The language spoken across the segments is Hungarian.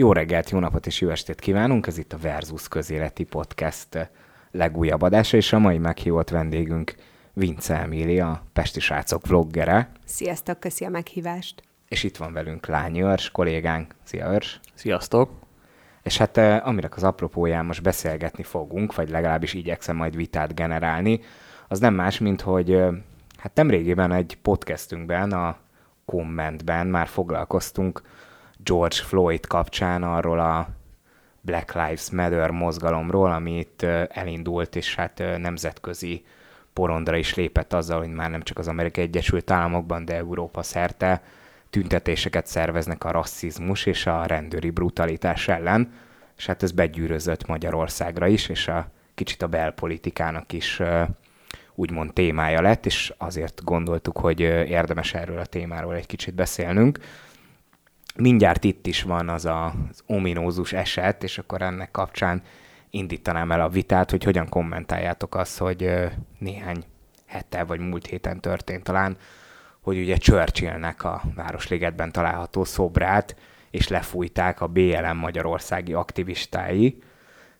Jó reggelt, jó napot és jó estét kívánunk! Ez itt a Versus közéleti podcast legújabb adása, és a mai meghívott vendégünk Vince Emília, a Pesti Srácok vloggere. Sziasztok, köszi a meghívást! És itt van velünk Lányi Örs, kollégánk. Szia Örs! Sziasztok! És hát eh, amire az apropóján most beszélgetni fogunk, vagy legalábbis igyekszem majd vitát generálni, az nem más, mint hogy eh, hát nem régében egy podcastünkben, a kommentben már foglalkoztunk George Floyd kapcsán arról a Black Lives Matter mozgalomról, ami itt elindult, és hát nemzetközi porondra is lépett azzal, hogy már nem csak az Amerikai Egyesült Államokban, de Európa szerte tüntetéseket szerveznek a rasszizmus és a rendőri brutalitás ellen, és hát ez begyűrözött Magyarországra is, és a kicsit a belpolitikának is úgymond témája lett, és azért gondoltuk, hogy érdemes erről a témáról egy kicsit beszélnünk mindjárt itt is van az a, az ominózus eset, és akkor ennek kapcsán indítanám el a vitát, hogy hogyan kommentáljátok azt, hogy néhány hete vagy múlt héten történt talán, hogy ugye Churchillnek a Városligetben található szobrát, és lefújták a BLM magyarországi aktivistái,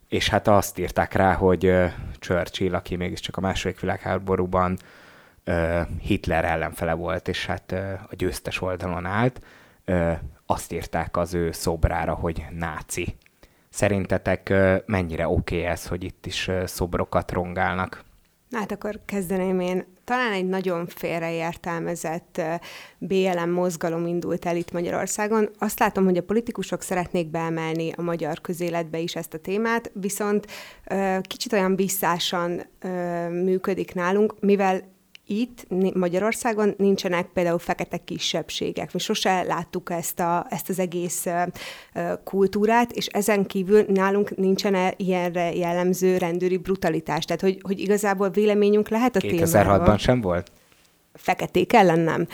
és hát azt írták rá, hogy Churchill, aki mégiscsak a második világháborúban Hitler ellenfele volt, és hát a győztes oldalon állt, azt írták az ő szobrára, hogy náci. Szerintetek mennyire oké okay ez, hogy itt is szobrokat rongálnak? Hát akkor kezdeném én. Talán egy nagyon félreértelmezett BLM mozgalom indult el itt Magyarországon. Azt látom, hogy a politikusok szeretnék beemelni a magyar közéletbe is ezt a témát, viszont kicsit olyan visszásan működik nálunk, mivel itt Magyarországon nincsenek például fekete kisebbségek. Mi sose láttuk ezt, a, ezt az egész kultúrát, és ezen kívül nálunk nincsen ilyenre jellemző rendőri brutalitás. Tehát, hogy, hogy igazából véleményünk lehet a témáról. 2006-ban sem volt? Feketék ellen nem.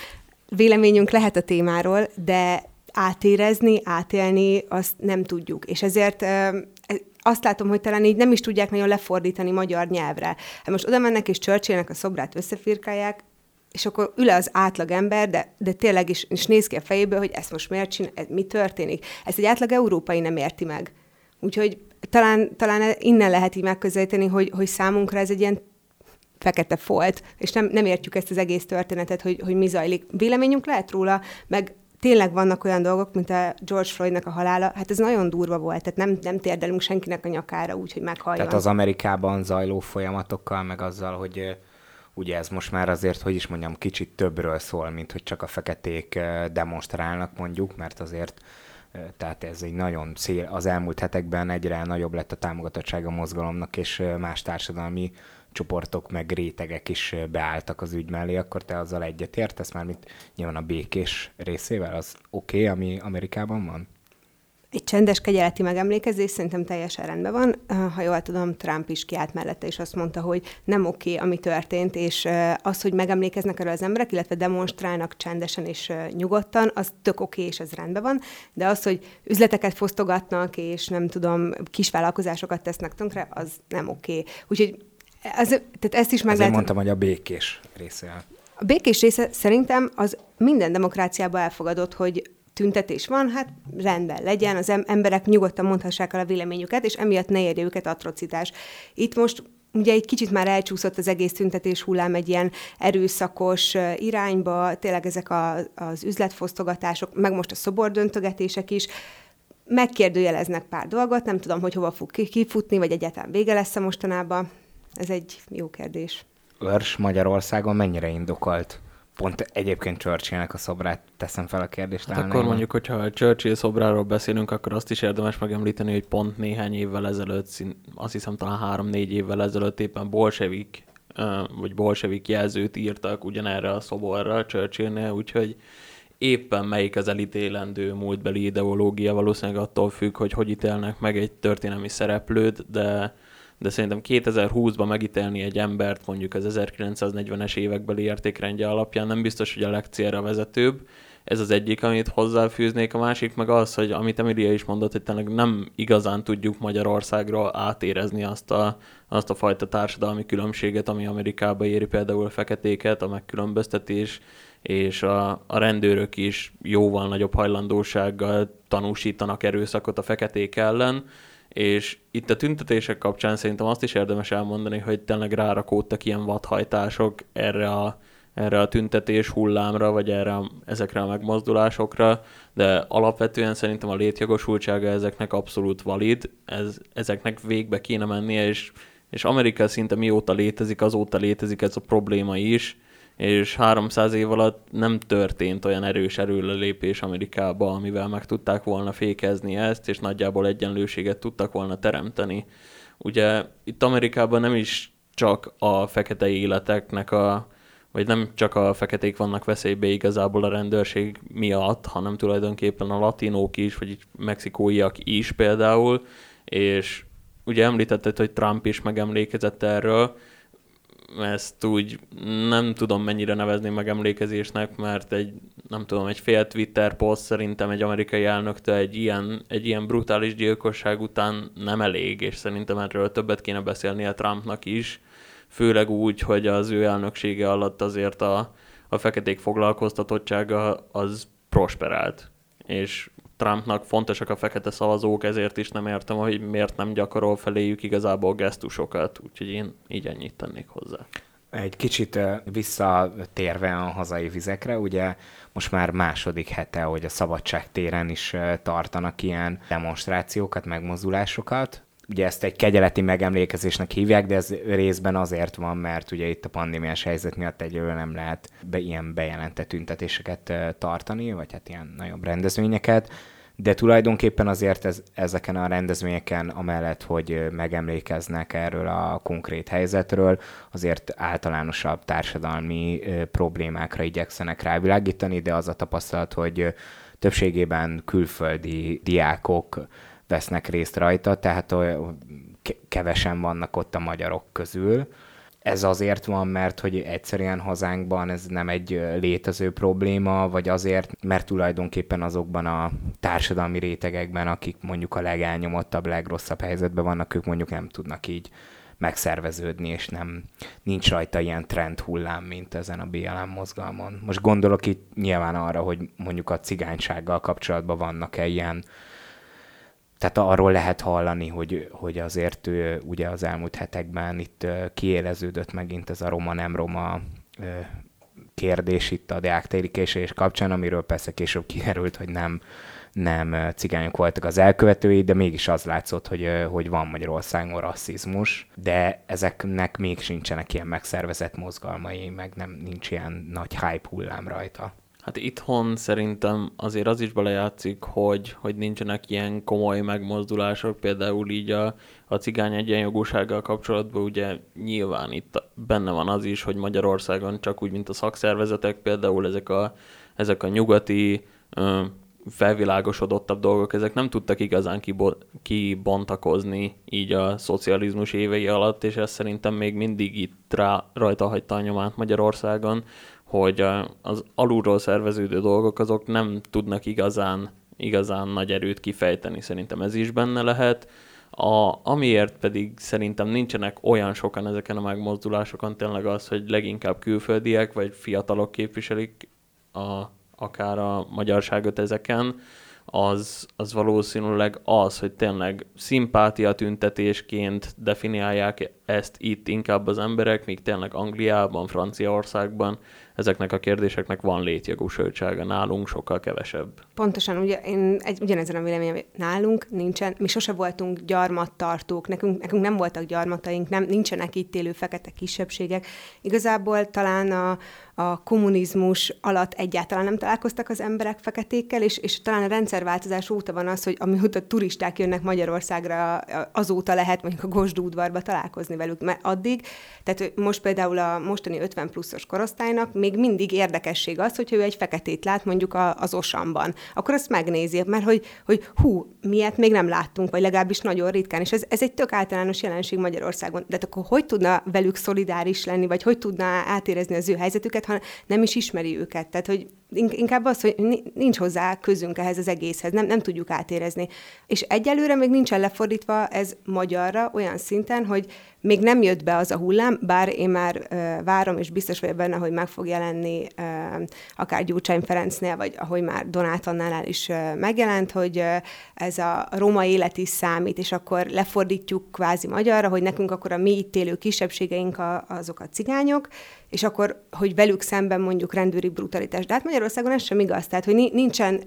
Véleményünk lehet a témáról, de átérezni, átélni, azt nem tudjuk. És ezért azt látom, hogy talán így nem is tudják nagyon lefordítani magyar nyelvre. Hát most oda mennek, és Churchillnek a szobrát összefirkálják, és akkor ül az átlag ember, de, de tényleg is, is néz ki a fejéből, hogy ezt most miért csinál, ez mi történik. Ezt egy átlag európai nem érti meg. Úgyhogy talán, talán innen lehet így megközelíteni, hogy, hogy számunkra ez egy ilyen fekete folt, és nem, nem értjük ezt az egész történetet, hogy, hogy mi zajlik. Véleményünk lehet róla, meg tényleg vannak olyan dolgok, mint a George Floydnak a halála, hát ez nagyon durva volt, tehát nem, nem térdelünk senkinek a nyakára úgy, hogy meghalljon. Tehát az Amerikában zajló folyamatokkal, meg azzal, hogy ugye ez most már azért, hogy is mondjam, kicsit többről szól, mint hogy csak a feketék demonstrálnak mondjuk, mert azért tehát ez egy nagyon szél, az elmúlt hetekben egyre nagyobb lett a támogatottsága a mozgalomnak, és más társadalmi csoportok meg rétegek is beálltak az ügy mellé, akkor te azzal egyetértesz már, mint nyilván a békés részével, az oké, okay, ami Amerikában van? Egy csendes kegyeleti megemlékezés szerintem teljesen rendben van. Ha jól tudom, Trump is kiállt mellette, és azt mondta, hogy nem oké, okay, ami történt, és az, hogy megemlékeznek erről az emberek, illetve demonstrálnak csendesen és nyugodtan, az tök oké, okay, és ez rendben van, de az, hogy üzleteket fosztogatnak, és nem tudom, kisvállalkozásokat tesznek tönkre, az nem oké. Okay. Úgyhogy ez, tehát ezt is meg Azért lehet... mondtam, hogy a békés része. A békés része szerintem az minden demokráciában elfogadott, hogy tüntetés van, hát rendben legyen, az emberek nyugodtan mondhassák el a véleményüket, és emiatt ne érje őket atrocitás. Itt most ugye egy kicsit már elcsúszott az egész tüntetés hullám egy ilyen erőszakos irányba, tényleg ezek a, az üzletfosztogatások, meg most a szobordöntögetések is, megkérdőjeleznek pár dolgot, nem tudom, hogy hova fog kifutni, vagy egyáltalán vége lesz a mostanában. Ez egy jó kérdés. Örs Magyarországon mennyire indokolt? Pont egyébként Churchillnek a szobrát teszem fel a kérdést. Hát akkor mondjuk, hogyha a Churchill szobráról beszélünk, akkor azt is érdemes megemlíteni, hogy pont néhány évvel ezelőtt, azt hiszem talán három-négy évvel ezelőtt éppen bolsevik, vagy bolsevik jelzőt írtak ugyanerre a szoborra Churchillnél, úgyhogy éppen melyik az elítélendő múltbeli ideológia, valószínűleg attól függ, hogy hogy ítélnek meg egy történelmi szereplőt, de de szerintem 2020-ban megítélni egy embert mondjuk az 1940-es évekbeli értékrendje alapján nem biztos, hogy a legcélra vezetőbb. Ez az egyik, amit hozzáfűznék, a másik meg az, hogy amit Emilia is mondott, hogy tényleg nem igazán tudjuk Magyarországról átérezni azt a, azt a fajta társadalmi különbséget, ami Amerikába éri például a feketéket, a megkülönböztetés, és a, a rendőrök is jóval nagyobb hajlandósággal tanúsítanak erőszakot a feketék ellen, és itt a tüntetések kapcsán szerintem azt is érdemes elmondani, hogy tényleg rárakódtak ilyen vadhajtások erre a, erre a tüntetés hullámra, vagy erre ezekre a megmozdulásokra, de alapvetően szerintem a létjogosultsága ezeknek abszolút valid, ez, ezeknek végbe kéne mennie, és, és Amerika szinte mióta létezik, azóta létezik ez a probléma is, és 300 év alatt nem történt olyan erős erőlelépés Amerikába, amivel meg tudták volna fékezni ezt, és nagyjából egyenlőséget tudtak volna teremteni. Ugye itt Amerikában nem is csak a fekete életeknek a, vagy nem csak a feketék vannak veszélybe igazából a rendőrség miatt, hanem tulajdonképpen a latinók is, vagy mexikóiak is például, és ugye említetted, hogy Trump is megemlékezett erről, ezt úgy nem tudom mennyire nevezni megemlékezésnek, mert egy, nem tudom, egy fél Twitter poszt szerintem egy amerikai elnöktől egy ilyen, egy ilyen brutális gyilkosság után nem elég, és szerintem erről többet kéne beszélnie Trumpnak is, főleg úgy, hogy az ő elnöksége alatt azért a, a feketék foglalkoztatottsága az prosperált, és Trumpnak fontosak a fekete szavazók, ezért is nem értem, hogy miért nem gyakorol feléjük igazából gesztusokat, úgyhogy én így ennyit tennék hozzá. Egy kicsit visszatérve a hazai vizekre, ugye most már második hete, hogy a Szabadság téren is tartanak ilyen demonstrációkat, megmozdulásokat. Ugye ezt egy kegyeleti megemlékezésnek hívják, de ez részben azért van, mert ugye itt a pandémiás helyzet miatt egyelőre nem lehet be ilyen bejelentett tüntetéseket tartani, vagy hát ilyen nagyobb rendezvényeket. De tulajdonképpen azért ez, ezeken a rendezvényeken, amellett, hogy megemlékeznek erről a konkrét helyzetről, azért általánosabb társadalmi problémákra igyekszenek rávilágítani, de az a tapasztalat, hogy többségében külföldi diákok vesznek részt rajta, tehát kevesen vannak ott a magyarok közül, ez azért van, mert hogy egyszerűen hazánkban ez nem egy létező probléma, vagy azért, mert tulajdonképpen azokban a társadalmi rétegekben, akik mondjuk a legelnyomottabb, legrosszabb helyzetben vannak, ők mondjuk nem tudnak így megszerveződni, és nem nincs rajta ilyen trend hullám, mint ezen a BLM mozgalmon. Most gondolok itt nyilván arra, hogy mondjuk a cigánysággal kapcsolatban vannak-e ilyen tehát arról lehet hallani, hogy, hogy azért ő, ugye az elmúlt hetekben itt kiéleződött megint ez a roma-nem roma kérdés itt a Deák és kapcsán, amiről persze később kiderült, hogy nem, nem cigányok voltak az elkövetői, de mégis az látszott, hogy, hogy van Magyarországon rasszizmus, de ezeknek még sincsenek ilyen megszervezett mozgalmai, meg nem nincs ilyen nagy hype hullám rajta. Hát itthon szerintem azért az is belejátszik, hogy, hogy nincsenek ilyen komoly megmozdulások, például így a, a cigány egyenjogúsággal kapcsolatban ugye nyilván itt benne van az is, hogy Magyarországon csak úgy, mint a szakszervezetek, például ezek a, ezek a nyugati ö, felvilágosodottabb dolgok, ezek nem tudtak igazán kibo- kibontakozni így a szocializmus évei alatt, és ez szerintem még mindig itt rá, rajta hagyta a nyomát Magyarországon, hogy az alulról szerveződő dolgok azok nem tudnak igazán, igazán nagy erőt kifejteni. Szerintem ez is benne lehet. A, amiért pedig szerintem nincsenek olyan sokan ezeken a megmozdulásokon, tényleg az, hogy leginkább külföldiek vagy fiatalok képviselik a, akár a magyarságot ezeken, az, az valószínűleg az, hogy tényleg szimpátia tüntetésként definiálják ezt itt inkább az emberek, míg tényleg Angliában, Franciaországban ezeknek a kérdéseknek van létjogosultsága, nálunk sokkal kevesebb. Pontosan, ugye én egy, ugyanezen a véleményem, nálunk nincsen, mi sose voltunk gyarmattartók, nekünk, nekünk nem voltak gyarmataink, nem, nincsenek itt élő fekete kisebbségek. Igazából talán a, a kommunizmus alatt egyáltalán nem találkoztak az emberek feketékkel, és, és talán a rendszerváltozás óta van az, hogy amióta turisták jönnek Magyarországra, azóta lehet mondjuk a Gosdú találkozni velük, mert addig, tehát most például a mostani 50 pluszos korosztálynak még mindig érdekesség az, hogyha ő egy feketét lát mondjuk a, az osamban, akkor azt megnézi, mert hogy, hogy hú, miért még nem láttunk, vagy legalábbis nagyon ritkán, és ez, ez egy tök általános jelenség Magyarországon. De akkor hogy tudna velük szolidáris lenni, vagy hogy tudna átérezni az ő helyzetüket, ha nem is ismeri őket? Tehát, hogy inkább az, hogy nincs hozzá közünk ehhez az egészhez, nem, nem tudjuk átérezni. És egyelőre még nincsen lefordítva ez magyarra olyan szinten, hogy még nem jött be az a hullám, bár én már várom, és biztos vagyok benne, hogy meg fog jelenni akár Gyurcsány Ferencnél, vagy ahogy már Donát Annál is megjelent, hogy ez a roma élet is számít, és akkor lefordítjuk kvázi magyarra, hogy nekünk akkor a mi itt élő kisebbségeink a, azok a cigányok, és akkor, hogy velük szemben mondjuk rendőri brutalitás. De hát Magyarországon ez sem igaz, tehát hogy nincsen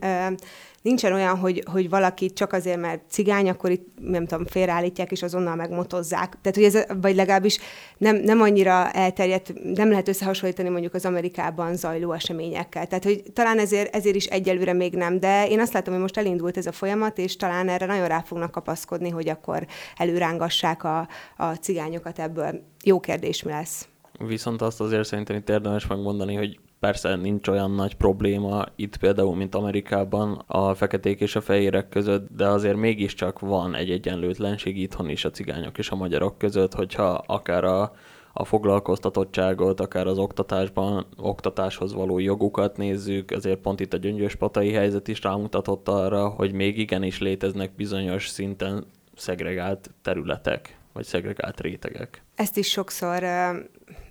nincsen olyan, hogy, hogy valaki csak azért, mert cigány, akkor itt, nem tudom, félreállítják, és azonnal megmotozzák. Tehát, hogy ez, vagy legalábbis nem, nem annyira elterjedt, nem lehet összehasonlítani mondjuk az Amerikában zajló eseményekkel. Tehát, hogy talán ezért, ezért is egyelőre még nem, de én azt látom, hogy most elindult ez a folyamat, és talán erre nagyon rá fognak kapaszkodni, hogy akkor előrángassák a, a cigányokat ebből. Jó kérdés mi lesz. Viszont azt azért szerintem itt érdemes megmondani, hogy Persze nincs olyan nagy probléma itt például, mint Amerikában a feketék és a fehérek között, de azért mégiscsak van egy egyenlőtlenség itthon is a cigányok és a magyarok között, hogyha akár a, a foglalkoztatottságot, akár az oktatásban, oktatáshoz való jogukat nézzük, azért pont itt a gyöngyös patai helyzet is rámutatott arra, hogy még igenis léteznek bizonyos szinten szegregált területek, vagy szegregált rétegek. Ezt is sokszor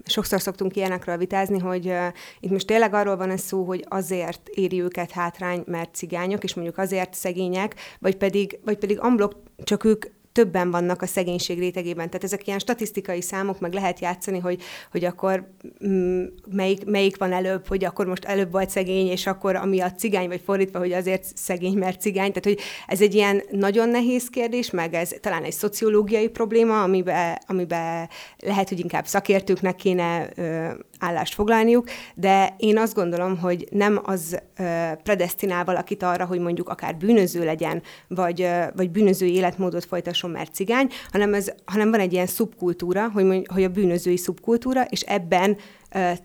sokszor szoktunk ilyenekről vitázni, hogy uh, itt most tényleg arról van ez szó, hogy azért éri őket hátrány, mert cigányok, és mondjuk azért szegények, vagy pedig, vagy pedig amblok csak ők többen vannak a szegénység rétegében. Tehát ezek ilyen statisztikai számok, meg lehet játszani, hogy, hogy akkor mm, melyik, melyik van előbb, hogy akkor most előbb volt szegény, és akkor ami a cigány, vagy fordítva, hogy azért szegény, mert cigány. Tehát, hogy ez egy ilyen nagyon nehéz kérdés, meg ez talán egy szociológiai probléma, amiben, amiben lehet, hogy inkább szakértőknek kéne ö, állást foglalniuk, de én azt gondolom, hogy nem az predestinál valakit arra, hogy mondjuk akár bűnöző legyen, vagy, vagy bűnözői életmódot folytasson, mert cigány, hanem, ez, hanem van egy ilyen szubkultúra, hogy, hogy a bűnözői szubkultúra, és ebben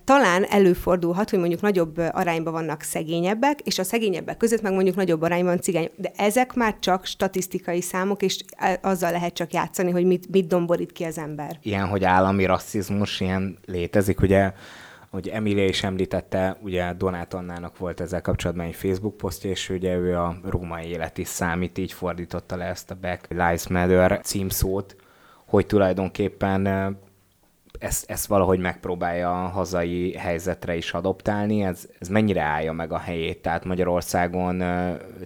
talán előfordulhat, hogy mondjuk nagyobb arányban vannak szegényebbek, és a szegényebbek között meg mondjuk nagyobb arányban cigány. De ezek már csak statisztikai számok, és azzal lehet csak játszani, hogy mit, mit domborít ki az ember. Ilyen, hogy állami rasszizmus, ilyen létezik, ugye hogy Emilia is említette, ugye Donát Annának volt ezzel kapcsolatban egy Facebook posztja, és ugye ő a római élet is számít, így fordította le ezt a Back Lives Matter címszót, hogy tulajdonképpen ezt, ezt valahogy megpróbálja a hazai helyzetre is adoptálni, ez, ez mennyire állja meg a helyét? Tehát Magyarországon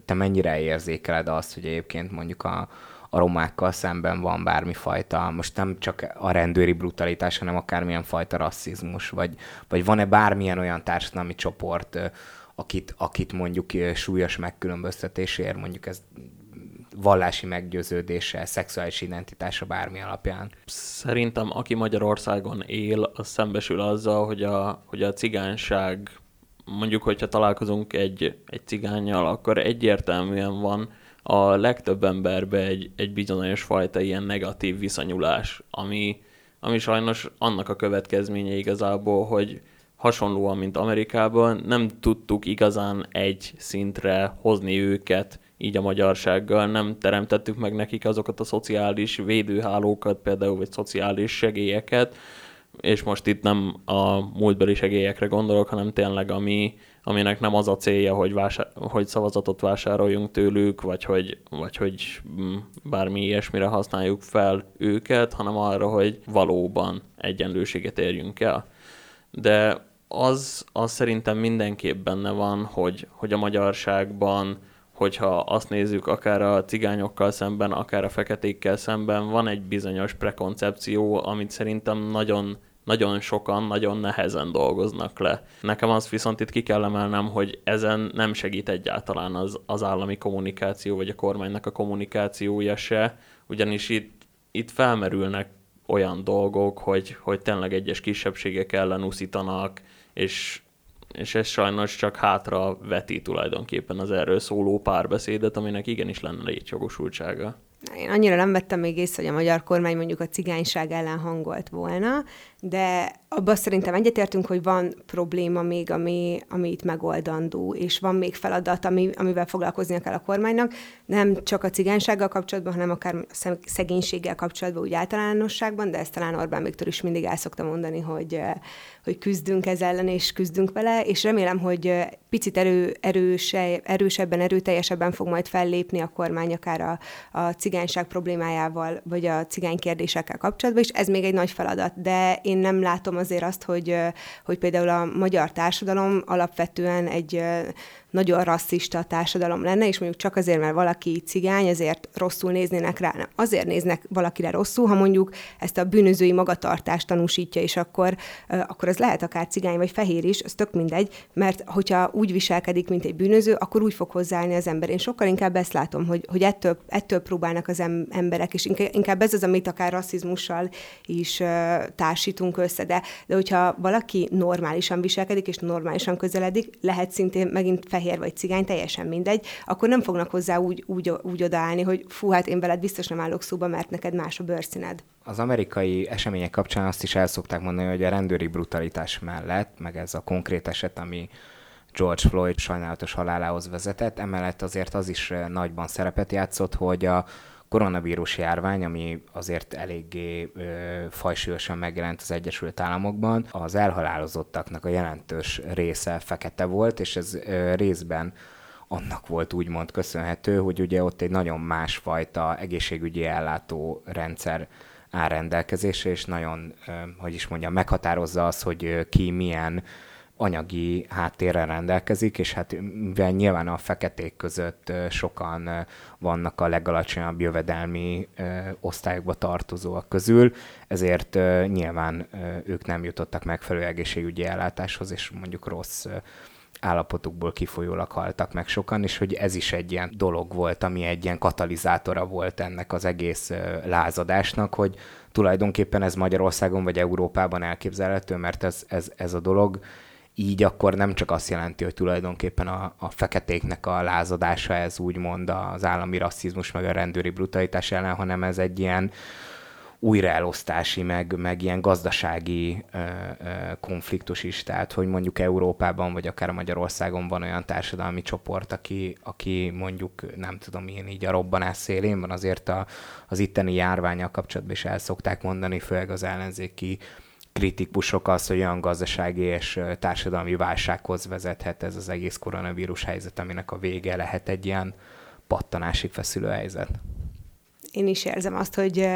te mennyire érzékeled azt, hogy egyébként mondjuk a, a romákkal szemben van bármifajta, most nem csak a rendőri brutalitás, hanem akármilyen fajta rasszizmus, vagy, vagy van-e bármilyen olyan társadalmi csoport, akit, akit mondjuk súlyos megkülönböztetésért, mondjuk ez vallási meggyőződése, szexuális identitása bármi alapján. Szerintem aki Magyarországon él, az szembesül azzal, hogy a, hogy a cigányság, mondjuk, hogyha találkozunk egy, egy cigányjal, akkor egyértelműen van a legtöbb emberbe egy, egy bizonyos fajta ilyen negatív viszonyulás, ami, ami sajnos annak a következménye igazából, hogy hasonlóan, mint Amerikában, nem tudtuk igazán egy szintre hozni őket, így a magyarsággal nem teremtettük meg nekik azokat a szociális védőhálókat, például, vagy szociális segélyeket, és most itt nem a múltbeli segélyekre gondolok, hanem tényleg ami, aminek nem az a célja, hogy, vásár, hogy szavazatot vásároljunk tőlük, vagy hogy, vagy hogy mm, bármi ilyesmire használjuk fel őket, hanem arra, hogy valóban egyenlőséget érjünk el. De az, az szerintem mindenképp benne van, hogy, hogy a magyarságban hogyha azt nézzük, akár a cigányokkal szemben, akár a feketékkel szemben, van egy bizonyos prekoncepció, amit szerintem nagyon nagyon sokan, nagyon nehezen dolgoznak le. Nekem azt viszont itt ki kell emelnem, hogy ezen nem segít egyáltalán az, az állami kommunikáció, vagy a kormánynak a kommunikációja se, ugyanis itt, itt felmerülnek olyan dolgok, hogy, hogy tényleg egyes kisebbségek ellen uszítanak, és és ez sajnos csak hátra veti tulajdonképpen az erről szóló párbeszédet, aminek igenis lenne létjogosultsága. Én annyira nem vettem még észre, hogy a magyar kormány mondjuk a cigányság ellen hangolt volna, de abban szerintem egyetértünk, hogy van probléma még, ami, ami itt megoldandó, és van még feladat, ami, amivel foglalkoznia kell a kormánynak, nem csak a cigánysággal kapcsolatban, hanem akár a szegénységgel kapcsolatban úgy általánosságban, de ezt talán Orbán Viktor is mindig el szokta mondani, hogy, hogy küzdünk ez ellen, és küzdünk vele, és remélem, hogy picit erő, erőse, erősebben, erőteljesebben fog majd fellépni a kormány akár a, a cigányság problémájával, vagy a cigány kérdésekkel kapcsolatban, és ez még egy nagy feladat, de én nem látom azért azt, hogy, hogy például a magyar társadalom alapvetően egy nagyon rasszista társadalom lenne, és mondjuk csak azért, mert valaki cigány, ezért rosszul néznének rá. Nem. Azért néznek valakire rosszul, ha mondjuk ezt a bűnözői magatartást tanúsítja, és akkor, akkor az lehet akár cigány vagy fehér is, az tök mindegy, mert hogyha úgy viselkedik, mint egy bűnöző, akkor úgy fog hozzáállni az ember. Én sokkal inkább ezt látom, hogy, hogy ettől, ettől próbálnak az emberek, és inkább ez az, amit akár rasszizmussal is társítunk össze. De, de hogyha valaki normálisan viselkedik, és normálisan közeledik, lehet szintén megint fehér fehér vagy cigány, teljesen mindegy, akkor nem fognak hozzá úgy, úgy, úgy odaállni, hogy fú, hát én veled biztos nem állok szóba, mert neked más a bőrszíned. Az amerikai események kapcsán azt is el szokták mondani, hogy a rendőri brutalitás mellett, meg ez a konkrét eset, ami George Floyd sajnálatos halálához vezetett, emellett azért az is nagyban szerepet játszott, hogy a koronavírus járvány, ami azért eléggé ö, fajsúlyosan megjelent az Egyesült Államokban, az elhalálozottaknak a jelentős része fekete volt, és ez ö, részben annak volt úgymond köszönhető, hogy ugye ott egy nagyon másfajta egészségügyi ellátó rendszer áll rendelkezésre, és nagyon, hogy is mondjam, meghatározza az, hogy ki milyen anyagi háttérrel rendelkezik, és hát mivel nyilván a feketék között sokan vannak a legalacsonyabb jövedelmi osztályokba tartozóak közül, ezért nyilván ők nem jutottak megfelelő egészségügyi ellátáshoz, és mondjuk rossz állapotukból kifolyólag haltak meg sokan, és hogy ez is egy ilyen dolog volt, ami egy ilyen katalizátora volt ennek az egész lázadásnak, hogy tulajdonképpen ez Magyarországon vagy Európában elképzelhető, mert ez, ez, ez a dolog így akkor nem csak azt jelenti, hogy tulajdonképpen a, a feketéknek a lázadása ez úgymond az állami rasszizmus meg a rendőri brutalitás ellen, hanem ez egy ilyen újraelosztási, meg, meg ilyen gazdasági ö, ö, konfliktus is. Tehát, hogy mondjuk Európában, vagy akár Magyarországon van olyan társadalmi csoport, aki, aki mondjuk, nem tudom én, így a robbanás szélén van, azért a, az itteni járványal kapcsolatban is el szokták mondani, főleg az ellenzéki kritikusok az, hogy olyan gazdasági és társadalmi válsághoz vezethet ez az egész koronavírus helyzet, aminek a vége lehet egy ilyen pattanásig feszülő helyzet. Én is érzem azt, hogy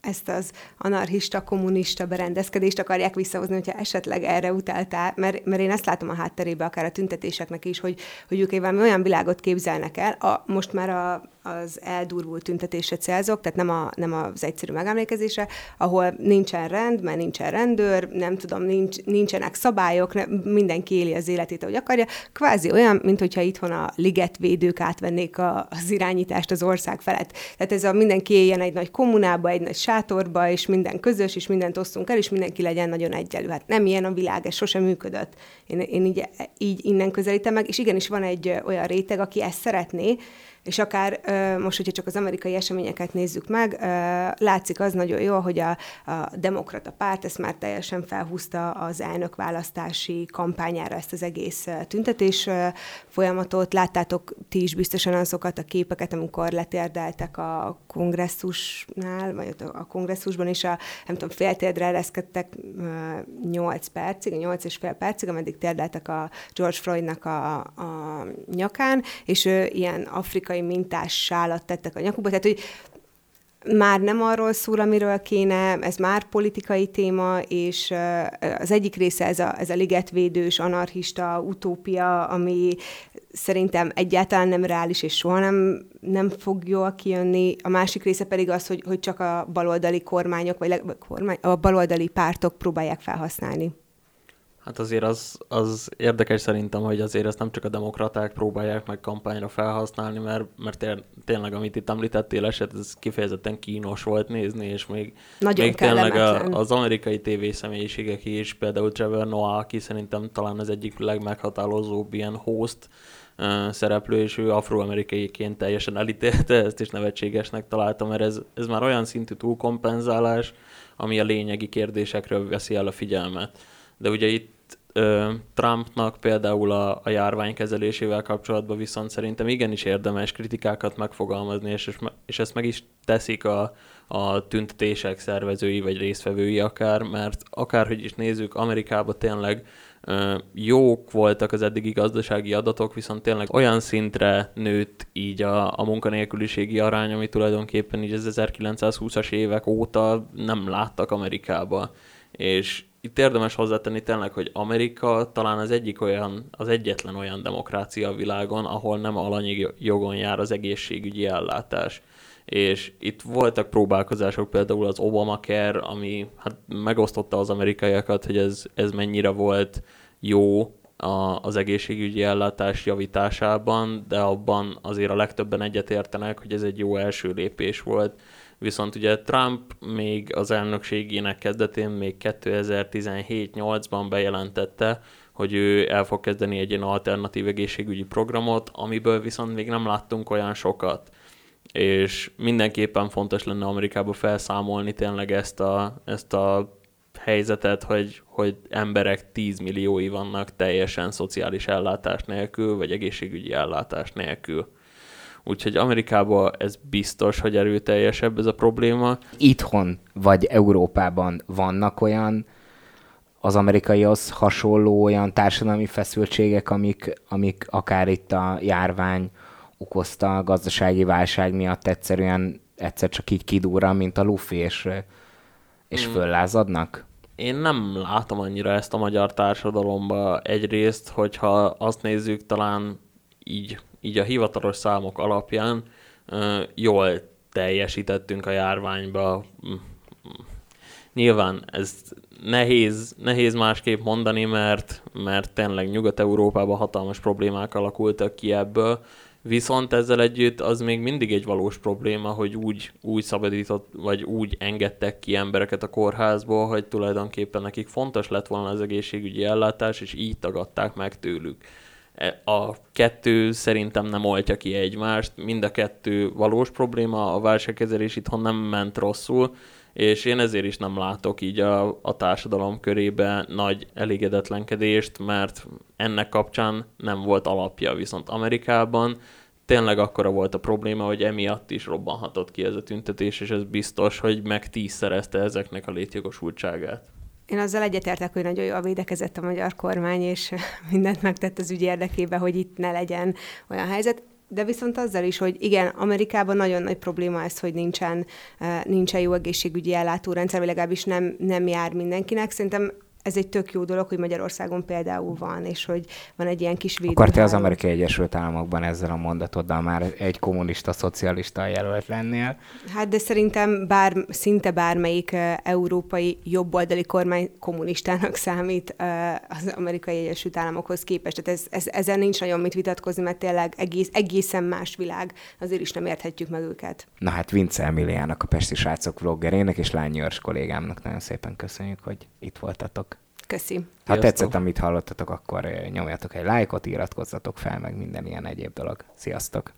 ezt az anarchista, kommunista berendezkedést akarják visszahozni, hogyha esetleg erre utáltál, mert, mert én ezt látom a hátterébe, akár a tüntetéseknek is, hogy, hogy ők olyan világot képzelnek el, a, most már a, az eldurvult tüntetésre célzok, tehát nem, a, nem az egyszerű megemlékezésre, ahol nincsen rend, mert nincsen rendőr, nem tudom, nincs, nincsenek szabályok, ne, mindenki éli az életét, ahogy akarja. Kvázi olyan, mint hogyha itthon a ligetvédők átvennék a, az irányítást az ország felett. Tehát ez a mindenki éljen egy nagy kommunába, egy nagy sátorba, és minden közös, és mindent osztunk el, és mindenki legyen nagyon egyelő. Hát nem ilyen a világ, ez sosem működött. Én, én így, így innen közelítem meg, és igenis van egy olyan réteg, aki ezt szeretné, és akár most, hogyha csak az amerikai eseményeket nézzük meg, látszik az nagyon jó, hogy a, a demokrata párt ezt már teljesen felhúzta az elnök választási kampányára ezt az egész tüntetés folyamatot. Láttátok ti is biztosan azokat a képeket, amikor letérdeltek a kongresszusnál, vagy a kongresszusban, és a, nem tudom, féltérdre ereszkedtek 8 percig, 8 és fél percig, ameddig térdeltek a George Floydnak a, a nyakán, és ilyen afrikai amerikai mintás sálat tettek a nyakukba, tehát hogy már nem arról szól, amiről kéne, ez már politikai téma, és az egyik része ez a, ez a ligetvédős, anarchista utópia, ami szerintem egyáltalán nem reális, és soha nem, nem fog jól kijönni. A másik része pedig az, hogy, hogy csak a baloldali kormányok, vagy kormány, a baloldali pártok próbálják felhasználni. Hát azért az, az érdekes szerintem, hogy azért ezt nem csak a demokraták próbálják meg kampányra felhasználni, mert, mert tényleg, amit itt említettél eset, ez kifejezetten kínos volt nézni, és még, Nagyon még tényleg a, az amerikai TV személyiségek is, például Trevor Noah, aki szerintem talán az egyik legmeghatározóbb ilyen host szereplő, és ő afroamerikaiként teljesen elítélte ezt, és nevetségesnek találtam, mert ez, ez már olyan szintű túlkompenzálás, ami a lényegi kérdésekről veszi el a figyelmet. De ugye itt Trumpnak például a, a járvány kezelésével kapcsolatban viszont szerintem igenis érdemes kritikákat megfogalmazni, és, és ezt meg is teszik a, a tüntetések szervezői vagy résztvevői akár, mert akárhogy is nézzük, Amerikában tényleg jók voltak az eddigi gazdasági adatok, viszont tényleg olyan szintre nőtt így a, a munkanélküliségi arány, ami tulajdonképpen így az 1920-as évek óta nem láttak Amerikába. És itt érdemes hozzátenni tényleg, hogy Amerika talán az egyik olyan, az egyetlen olyan demokrácia a világon, ahol nem alanyi jogon jár az egészségügyi ellátás. És itt voltak próbálkozások, például az Obamacare, ami hát megosztotta az amerikaiakat, hogy ez, ez mennyire volt jó a, az egészségügyi ellátás javításában, de abban azért a legtöbben egyetértenek, hogy ez egy jó első lépés volt Viszont ugye Trump még az elnökségének kezdetén, még 2017-8-ban bejelentette, hogy ő el fog kezdeni egy ilyen alternatív egészségügyi programot, amiből viszont még nem láttunk olyan sokat. És mindenképpen fontos lenne Amerikába felszámolni tényleg ezt a, ezt a helyzetet, hogy, hogy emberek 10 milliói vannak teljesen szociális ellátás nélkül, vagy egészségügyi ellátás nélkül. Úgyhogy Amerikában ez biztos, hogy erőteljesebb ez a probléma. Itthon vagy Európában vannak olyan az amerikaihoz hasonló olyan társadalmi feszültségek, amik, amik akár itt a járvány okozta a gazdasági válság miatt egyszerűen egyszer csak így kidúra, mint a lufi, és, és hmm. föllázadnak? Én nem látom annyira ezt a magyar társadalomba egyrészt, hogyha azt nézzük, talán így így a hivatalos számok alapján jól teljesítettünk a járványba. Nyilván ez nehéz, nehéz másképp mondani, mert, mert tényleg Nyugat-Európában hatalmas problémák alakultak ki ebből, viszont ezzel együtt az még mindig egy valós probléma, hogy úgy, úgy szabadított, vagy úgy engedtek ki embereket a kórházból, hogy tulajdonképpen nekik fontos lett volna az egészségügyi ellátás, és így tagadták meg tőlük a kettő szerintem nem oltja ki egymást, mind a kettő valós probléma, a válságkezelés itthon nem ment rosszul, és én ezért is nem látok így a, a társadalom körébe nagy elégedetlenkedést, mert ennek kapcsán nem volt alapja, viszont Amerikában tényleg akkora volt a probléma, hogy emiatt is robbanhatott ki ez a tüntetés, és ez biztos, hogy meg tízszerezte ezeknek a létjogosultságát. Én azzal egyetértek, hogy nagyon jól védekezett a magyar kormány, és mindent megtett az ügy érdekében, hogy itt ne legyen olyan helyzet. De viszont azzal is, hogy igen, Amerikában nagyon nagy probléma ez, hogy nincsen, eh, nincsen jó egészségügyi ellátórendszer, vagy legalábbis nem, nem jár mindenkinek. Szerintem ez egy tök jó dolog, hogy Magyarországon például van, és hogy van egy ilyen kis védőháló. Akkor te az Amerikai Egyesült Államokban ezzel a mondatoddal már egy kommunista, szocialista jelölt lennél? Hát de szerintem bár, szinte bármelyik európai jobboldali kormány kommunistának számít az Amerikai Egyesült Államokhoz képest. Tehát ez, ez, ezen nincs nagyon mit vitatkozni, mert tényleg egész, egészen más világ, azért is nem érthetjük meg őket. Na hát Vince Emiliának, a Pesti Srácok vloggerének és Lányi kollégámnak nagyon szépen köszönjük, hogy itt voltatok. Köszi. Ha Sziasztok. tetszett, amit hallottatok, akkor nyomjatok egy lájkot, iratkozzatok fel, meg minden ilyen egyéb dolog. Sziasztok!